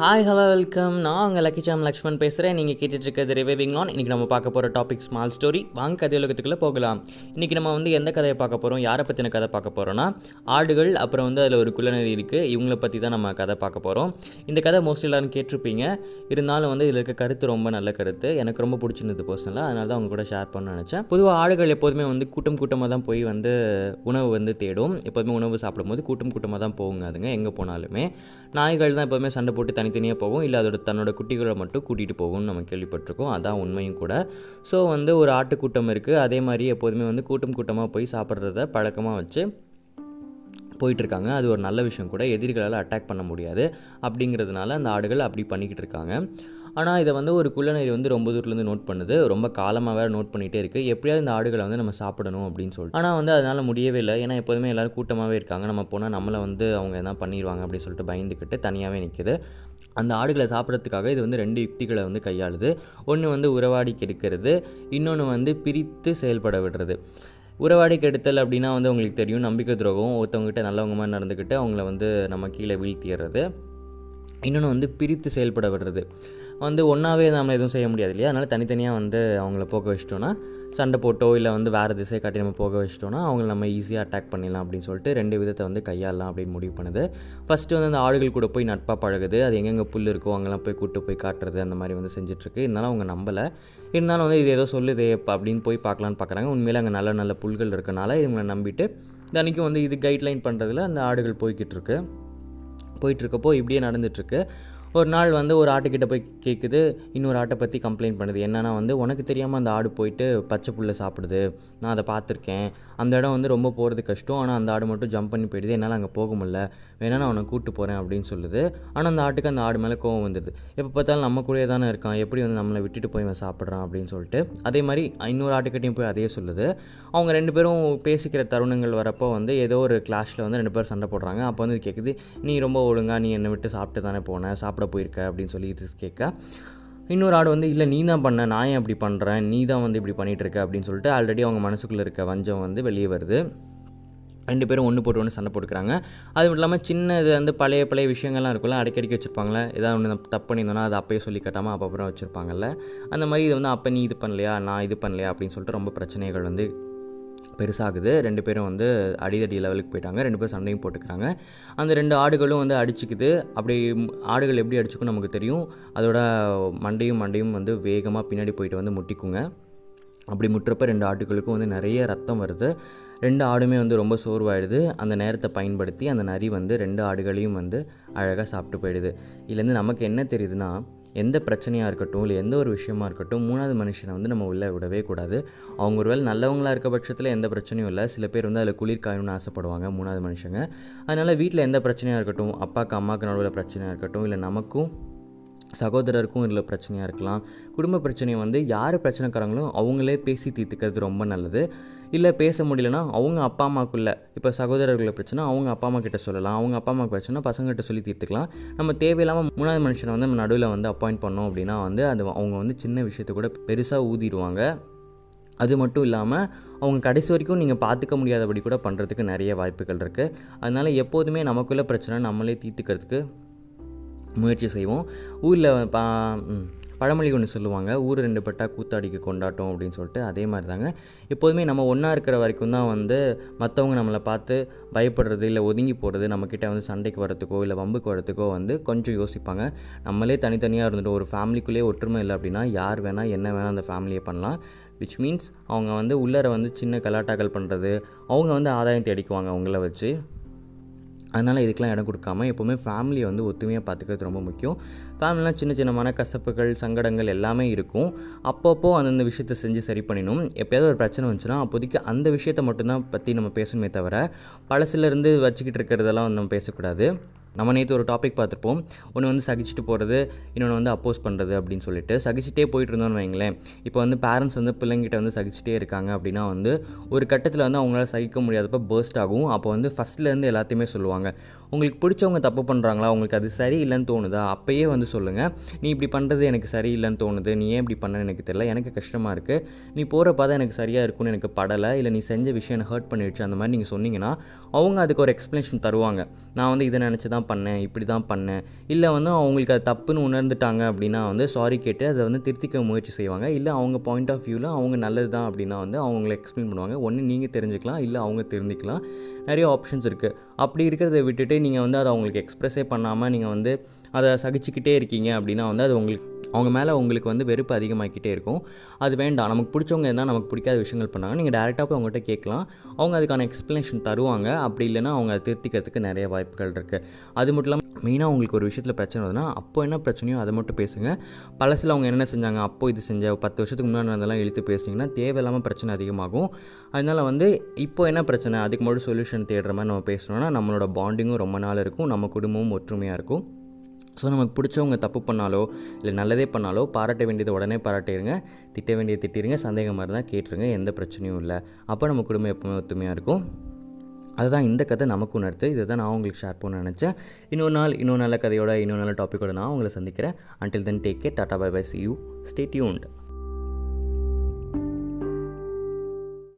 Hi hello welcome நான் உங்கள் லக்கிச்சாம் லக்ஷ்மண் பேசுகிறேன் நீங்கள் கேட்டுட்ருக்கிறது ரிவைவிங் லான் இன்றைக்கி நம்ம பார்க்க போகிற டாபிக் ஸ்மால் ஸ்டோரி வாங்க கதை உலகத்துக்குள்ளே போகலாம். இன்றைக்கி நம்ம வந்து எந்த கதையை பார்க்க போகிறோம் யாரை பற்றின கதை பார்க்க போகிறோன்னா ஆடுகள் அப்புறம் வந்து அதில் ஒரு குள்ளநரி இருக்குது இவங்கள பற்றி தான் நம்ம கதை பார்க்க போகிறோம் இந்த கதை மோஸ்ட்லி எல்லாரும் கேட்டிருப்பீங்க. இருந்தாலும் வந்து இதில் இருக்க கருத்து ரொம்ப நல்ல கருத்து. எனக்கு ரொம்ப பிடிச்சிருந்தது பர்சனலாக அதனால தான் அவங்க கூட ஷேர் பண்ண நினச்சேன். பொதுவாக ஆடுகள் எப்போதுமே வந்து கூட்டம் கூட்டமாக தான் போய் வந்து உணவு வந்து தேடும். எப்போதுமே உணவு சாப்பிடும்போது கூட்டம் கூட்டமாக தான் போகுங்க அதுங்க எங்கே போனாலுமே. நாய்கள் தான் எப்போதுமே சண்டை போட்டு தனித்தனியாக போகும். இல்லை அதோட தன்னோட குட்டிகளை மட்டும் கூட்டிகிட்டு போகும்னு நம்ம கேள்விப்பட்டிருக்கோம். அதான் உண்மையும் கூட. ஸோ வந்து ஒரு ஆட்டுக்கூட்டம் இருக்குது அதே மாதிரி எப்போதுமே வந்து கூட்டம் கூட்டமாக போய் சாப்பிட்றத பழக்கமாக வச்சு போயிட்டுருக்காங்க. அது ஒரு நல்ல விஷயம் கூட. எதிரிகளால் அட்டாக் பண்ண முடியாது. அப்படிங்கிறதுனால அந்த ஆடுகள் அப்படி பண்ணிக்கிட்டு இருக்காங்க ஆனால் இதை வந்து ஒரு குள்ளநரி வந்து ரொம்ப தூரத்துலேருந்து நோட் பண்ணுது. ரொம்ப காலமாக வேறு நோட் பண்ணிகிட்டே இருக்குது எப்படியாவது இந்த ஆடுகளை வந்து நம்ம சாப்பிடணும் அப்படின்னு சொல்லிட்டு. ஆனால் வந்து அதனால் முடியவே இல்லை. ஏன்னா எப்போதுமே எல்லோரும் கூட்டமாகவே இருக்காங்க. நம்ம போனால் நம்மளை வந்து அவங்க எதனா பண்ணிடுவாங்க அப்படின்னு சொல்லிட்டு பயந்துக்கிட்டு தனியாகவே நிற்கிது அந்த ஆடுகளை சாப்பிட்றதுக்காக இது வந்து ரெண்டு யுக்திகளை வந்து கையாளுது. ஒன்று வந்து உறவாடி கெடுக்கிறது. இன்னொன்று வந்து பிரித்து செயல்பட விடுறது. உறவாடி கெடுத்தல் அப்படின்னா வந்து உங்களுக்கு தெரியும். நம்பிக்கை துரோகம் ஒருத்தவங்ககிட்ட நல்லவங்க மாதிரி நடந்துக்கிட்டு அவங்கள வந்து நம்ம கீழே வீழ்த்திடுறது இன்னொன்று வந்து பிரித்து செயல்பட விடுறது. வந்து ஒன்றாவே நம்ம எதுவும் செய்ய முடியாது இல்லையா? அதனால் தனித்தனியாக வந்து அவங்கள போக வச்சிட்டோன்னா சண்டை போட்டோ இல்லை வந்து வேறு திசை காட்டி நம்ம போக வச்சிட்டோன்னா அவங்கள நம்ம ஈஸியாக அட்டாக் பண்ணிடலாம் அப்படின்னு சொல்லிட்டு ரெண்டு விதத்தை வந்து கையாளலாம் அப்படின்னு முடிவு பண்ணுது. ஃபஸ்ட்டு வந்து அந்த ஆடுகள் கூட போய் நட்பாக பழகுது. அது எங்கெங்கே புல் இருக்கோ அங்கெல்லாம் போய் கூட்டு போய் காட்டுறது அந்த மாதிரி வந்து செஞ்சிட்ருக்கு. இருந்தாலும் அவங்க நம்பலை. இருந்தாலும் வந்து இது ஏதோ சொல்லுதே அப்படின்னு போய் பார்க்கலான்னு பார்க்குறாங்க. உண்மையிலே அங்கே நல்ல நல்ல புல்கள் இருக்கனால இவங்களை நம்பிட்டு தினைக்கும் வந்து இது கைட்லைன் பண்ணுறதுல அந்த ஆடுகள் போய்கிட்டு இருக்கு. போயிட்டுருக்கப்போ இப்படியே நடந்துகிட்ருக்கு ஒரு நாள் வந்து ஒரு ஆட்டுக்கிட்ட போய் கேட்குது இன்னொரு ஆட்டை பற்றி கம்ப்ளைண்ட் பண்ணுது. என்னென்னா வந்து உனக்கு தெரியாமல் அந்த ஆடு போயிட்டு பச்சை புல்லை சாப்பிடுது. நான் அதை பார்த்துருக்கேன். அந்த இடம் வந்து ரொம்ப போகிறது கஷ்டம். ஆனால் அந்த ஆடு மட்டும் ஜம்ப் பண்ணி போயிடுது. என்னால் அங்கே போக முடியல. வேணா நான் உன்னை கூப்பிட்டு போகிறேன் அப்படின்னு சொல்லுது. ஆனால் அந்த ஆட்டுக்கு அந்த ஆடு மேலே கோவம் வந்துடுது எப்போ பார்த்தாலும் நம்ம கூடயே தானே இருக்கான். எப்படி வந்து நம்மளை விட்டுட்டு போய் அவன் சாப்பிட்றான் அப்படின்னு சொல்லிட்டு அதே மாதிரி இன்னொரு ஆட்டுக்கிட்டையும் போய் அதே சொல்லுது. அவங்க ரெண்டு பேரும் பேசிக்கிற தருணங்கள் வரப்போ வந்து ஏதோ ஒரு கிளாஷில் வந்து ரெண்டு பேரும் சண்டை போடுறாங்க. அப்போ வந்து கேட்குது நீ ரொம்ப ஒழுங்காக நீ என்னை விட்டு சாப்பிட்டு தானே போனேன் சாப்பிட போயிருக்க அப்படின்னு சொல்லி இது கேட்க இன்னொரு ஆடு வந்து இல்லை நீ தான் பண்ண நான் ஏன் அப்படி பண்ணுறேன் நீ தான் வந்து இப்படி பண்ணிகிட்டு இருக்க அப்படின்னு சொல்லிட்டு ஆல்ரெடி அவங்க மனசுக்குள்ளே இருக்க வஞ்சம் வந்து வெளியே வருது. ரெண்டு பேரும் ஒன்று போட்டு ஒன்று சண்டை போட்டுக்கிறாங்க. அது மட்டும் இல்லாமல் சின்ன இது வந்து பழைய பழைய விஷயங்கள்லாம் இருக்குல்ல அடிக்கடிக்கி வச்சுருப்பாங்களே ஏதாவது ஒன்று தப்பு பண்ணியிருந்தோன்னா அதை அப்பயே சொல்லி கட்டாமல் அப்போ அப்புறம் வச்சுருப்பாங்கல்ல. அந்த மாதிரி இது வந்து அப்போ நீ இது பண்ணலையா? நான் இது பண்ணலையா? அப்படின்னு சொல்லிட்டு ரொம்ப பிரச்சனைகள் வந்து பெருசாகுது. ரெண்டு பேரும் வந்து அடிதடி லெவலுக்கு போயிட்டாங்க. ரெண்டு பேரும் சண்டையும் போட்டுக்கிறாங்க. அந்த ரெண்டு ஆடுகளும் வந்து அடிச்சுக்குது. அப்படி ஆடுகள் எப்படி அடிச்சுக்கும் நமக்கு தெரியும். அதோட மண்டையும் மண்டையும் வந்து வேகமாக பின்னாடி போயிட்டு வந்து முட்டிக்குங்க. அப்படி முட்டுறப்ப ரெண்டு ஆட்டுகளுக்கும் வந்து நிறைய ரத்தம் வருது. ரெண்டு ஆடுமே வந்து ரொம்ப சோர்வாயிடுது. அந்த நேரத்தை பயன்படுத்தி அந்த நரி வந்து ரெண்டு ஆடுகளையும் வந்து அழகாக சாப்பிட்டு போயிடுது. இதுலேருந்து நமக்கு என்ன தெரியுதுன்னா எந்த பிரச்சனையாக இருக்கட்டும் இல்லை எந்த ஒரு விஷயமா இருக்கட்டும் மூணாவது மனுஷனை வந்து நம்ம உள்ளே விடவே கூடாது. அவங்க ஒரு வேலை நல்லவங்களாக இருக்க பட்சத்தில் எந்த பிரச்சனையும் இல்லை. சில பேர் வந்து அதில் குளிர் காயணும்னு ஆசைப்படுவாங்க மூணாவது மனுஷங்க. அதனால் வீட்டில் எந்த பிரச்சனையாக இருக்கட்டும் அப்பாவுக்கு அம்மாவுக்கு நடுவில் பிரச்சனையாக இருக்கட்டும் இல்லை நமக்கும் சகோதரருக்கும் இதில் பிரச்சனையாக இருக்கலாம். குடும்ப பிரச்சனையை வந்து யார் பிரச்சனைக்காரங்களும் அவங்களே பேசி தீர்த்துக்கிறது ரொம்ப நல்லது. இல்லை பேச முடியலன்னா அவங்க அப்பா அம்மாக்குள்ளே இப்போ சகோதரர்களை பிரச்சனை அவங்க அப்பா அம்மா கிட்ட சொல்லலாம். அவங்க அப்பா அம்மா பிரச்சனை பசங்கள்கிட்ட சொல்லி தீர்த்துக்கலாம். நம்ம தேவையில்லாமல் மூணாவது மனுஷனை வந்து நம்ம நடுவில் வந்து அப்பாயிண்ட் பண்ணோம் அப்படின்னா வந்து அது அவங்க வந்து சின்ன விஷயத்தை கூட பெருசாக ஊதிடுவாங்க. அது மட்டும் இல்லாமல் அவங்க கடைசி வரைக்கும் நீங்கள் பார்த்துக்க முடியாதபடி கூட பண்ணுறதுக்கு நிறைய வாய்ப்புகள் இருக்குது அதனால் எப்போதுமே நமக்குள்ளே பிரச்சனை நம்மளே தீர்த்துக்கிறதுக்கு முயற்சி செய்வோம். ஊரில் பா பழமொழி ஒன்று சொல்லுவாங்க. ஊர் ரெண்டு பட்டா கூத்தாடிக்கு கொண்டாட்டம் அப்படின்னு சொல்லிட்டு அதே மாதிரி தாங்க எப்போதுமே நம்ம ஒன்றா இருக்கிற வரைக்கும் தான் வந்து மற்றவங்க நம்மளை பார்த்து பயப்படுறது இல்லை ஒதுங்கி போகிறது நம்மக்கிட்ட வந்து சண்டைக்கு வரத்துக்கோ இல்லை வம்புக்கு வரத்துக்கோ வந்து கொஞ்சம் யோசிப்பாங்க. நம்மளே தனித்தனியாக இருந்துட்டு ஒரு ஃபேமிலிக்குள்ளேயே ஒற்றுமை இல்லை அப்படின்னா யார் வேணால் என்ன வேணால் அந்த ஃபேமிலியை பண்ணலாம். விச் மீன்ஸ் அவங்க வந்து உள்ளர வந்து சின்ன கலாட்டாக்கள் பண்ணுறது அவங்க வந்து ஆதாயம் தேடிக்குவாங்க அவங்கள வச்சு. அதனால் இதுக்கெலாம் இடம் கொடுக்காம எப்போவுமே ஃபேமிலியை வந்து ஒத்துமையாக பார்த்துக்கிறது ரொம்ப முக்கியம். ஃபேமிலிலாம் சின்ன சின்ன மனக்கசப்புகள் சங்கடங்கள் எல்லாமே இருக்கும். அப்பப்போ அந்தந்த விஷயத்தை செஞ்சு சரி பண்ணிடணும். எப்போயாவது ஒரு பிரச்சனை வந்துச்சுன்னா அப்போதைக்கு அந்த விஷயத்தை மட்டும்தான் பற்றி நம்ம பேசணுமே தவிர பழசுலேருந்து வச்சுக்கிட்டு இருக்கிறதெல்லாம் வந்து நம்ம பேசக்கூடாது. நம்ம நேற்று ஒரு டாபிக் பார்த்துருப்போம். ஒன்று வந்து சகிச்சுட்டு போகிறது இன்னொன்று வந்து அப்போஸ் பண்ணுறது அப்படின்னு சொல்லிட்டு. சகிச்சுட்டே போயிட்டு இருந்தோம்னு வைங்களேன். இப்போ வந்து பேரண்ட்ஸ் வந்து பிள்ளைங்கிட்ட வந்து சகிச்சுட்டே இருக்காங்க அப்படின்னா வந்து ஒரு கட்டத்தில் வந்து அவங்களால சகிக்க முடியாதப்போ பேர்ஸ்ட் ஆகும். அப்போ வந்து ஃபஸ்ட்லேருந்து எல்லாத்தையுமே சொல்லுவாங்க. உங்களுக்கு பிடிச்சவங்க தப்பு பண்ணுறாங்களா உங்களுக்கு அது சரி இல்லைன்னு தோணுதா? அப்போயே வந்து சொல்லுங்கள் நீ இப்படி பண்ணுறது எனக்கு சரி இல்லைன்னு தோணுது. நீ ஏன் இப்படி பண்ண எனக்கு தெரியல. எனக்கு கஷ்டமாக இருக்குது நீ போகிற தான் எனக்கு சரியாக இருக்கும்னு எனக்கு படலை. இல்லை நீ செஞ்ச விஷயம் ஹர்ட் பண்ணிடுச்சு. அந்த மாதிரி நீங்கள் சொன்னீங்கன்னா அவங்க அதுக்கு ஒரு எக்ஸ்ப்ளனேஷன் தருவாங்க. நான் வந்து இதை நினச்சி தான் தான் பண்ணேன் இப்படி தான் பண்ணேன். இல்லை வந்து அவங்களுக்கு அது தப்புன்னு உணர்ந்துட்டாங்க அப்படின்னா வந்து சாரி கேட்டு அதை வந்து திருத்திக்க முயற்சி செய்வாங்க. இல்லை அவங்க பாயிண்ட் ஆஃப் வியூவில் அவங்க நல்லது தான் அப்படின்னா வந்து அவங்கள எக்ஸ்பிளைன் பண்ணுவாங்க. ஒன்று நீங்கள் தெரிஞ்சுக்கலாம் இல்லை அவங்க தெரிஞ்சுக்கலாம். நிறைய ஆப்ஷன்ஸ் இருக்குது அப்படி இருக்கிறத விட்டுட்டு நீங்கள் வந்து அதை அவங்களுக்கு எக்ஸ்ப்ரெஸ்ஸே பண்ணாமல் நீங்கள் வந்து அதை சகிச்சுக்கிட்டே இருக்கீங்க அப்படின்னா வந்து அது உங்களுக்கு அவங்க மேலே உங்களுக்கு வந்து வெறுப்பு அதிகமாகிக்கிட்டே இருக்கும். அது வேண்டாம். நமக்கு பிடிச்சவங்க இருந்தால் நமக்கு பிடிக்காத விஷயங்கள் பண்ணாங்க. நீங்கள் டேரெக்டாக போய் அவங்ககிட்ட கேட்கலாம். அவங்க அதுக்கான எக்ஸ்ப்ளனேஷன் தருவாங்க. அப்படி இல்லைனா அவங்க அதை திருத்திக்கிறதுக்கு நிறைய வாய்ப்புகள் இருக்குது அது மட்டும் இல்லாமல் மெயினாக உங்களுக்கு ஒரு விஷயத்தில் பிரச்சனை வருதுன்னா அப்போ என்ன பிரச்சனையோ அதை மட்டும் பேசுங்க. பழசில் அவங்க என்ன செஞ்சாங்க அப்போ இது செஞ்ச பத்து வருஷத்துக்கு முன்னாடி அதெல்லாம் இழுத்து பேசிங்கன்னா தேவையில்லாமல் பிரச்சனை அதிகமாகும். அதனால் வந்து இப்போ என்ன பிரச்சனை? அதுக்கு மட்டும் சொல்யூஷன் தேடுற மாதிரி நம்ம பேசணும்னா நம்மளோட பாண்டிங்கும் ரொம்ப நாள் இருக்கும். நம்ம குடும்பமும் ஒற்றுமையாக இருக்கும். ஸோ நமக்கு பிடிச்சவங்க தப்பு பண்ணாலோ இல்லை நல்லதே பண்ணாலோ பாராட்ட வேண்டியதை உடனே பாராட்டிடுங்க. திட்ட வேண்டியதை திட்டிடுங்க. சந்தேகமாக இருந்தால் கேட்டுருங்க. எந்த பிரச்சனையும் இல்லை. அப்போ நம்ம குடும்பம் எப்பவுமே ஒத்துமையாக இருக்கும். அதுதான் இந்த கதை நமக்கு உணர்த்து. இதை தான் நான் உங்களுக்கு ஷேர் பண்ண நினச்சேன். இன்னொரு நாள் இன்னொரு நல்ல கதையோட இன்னொரு நல்ல டாப்பிக்கோட நான் உங்களை சந்திக்கிறேன். Until then take care ta-ta bye bye see you stay tuned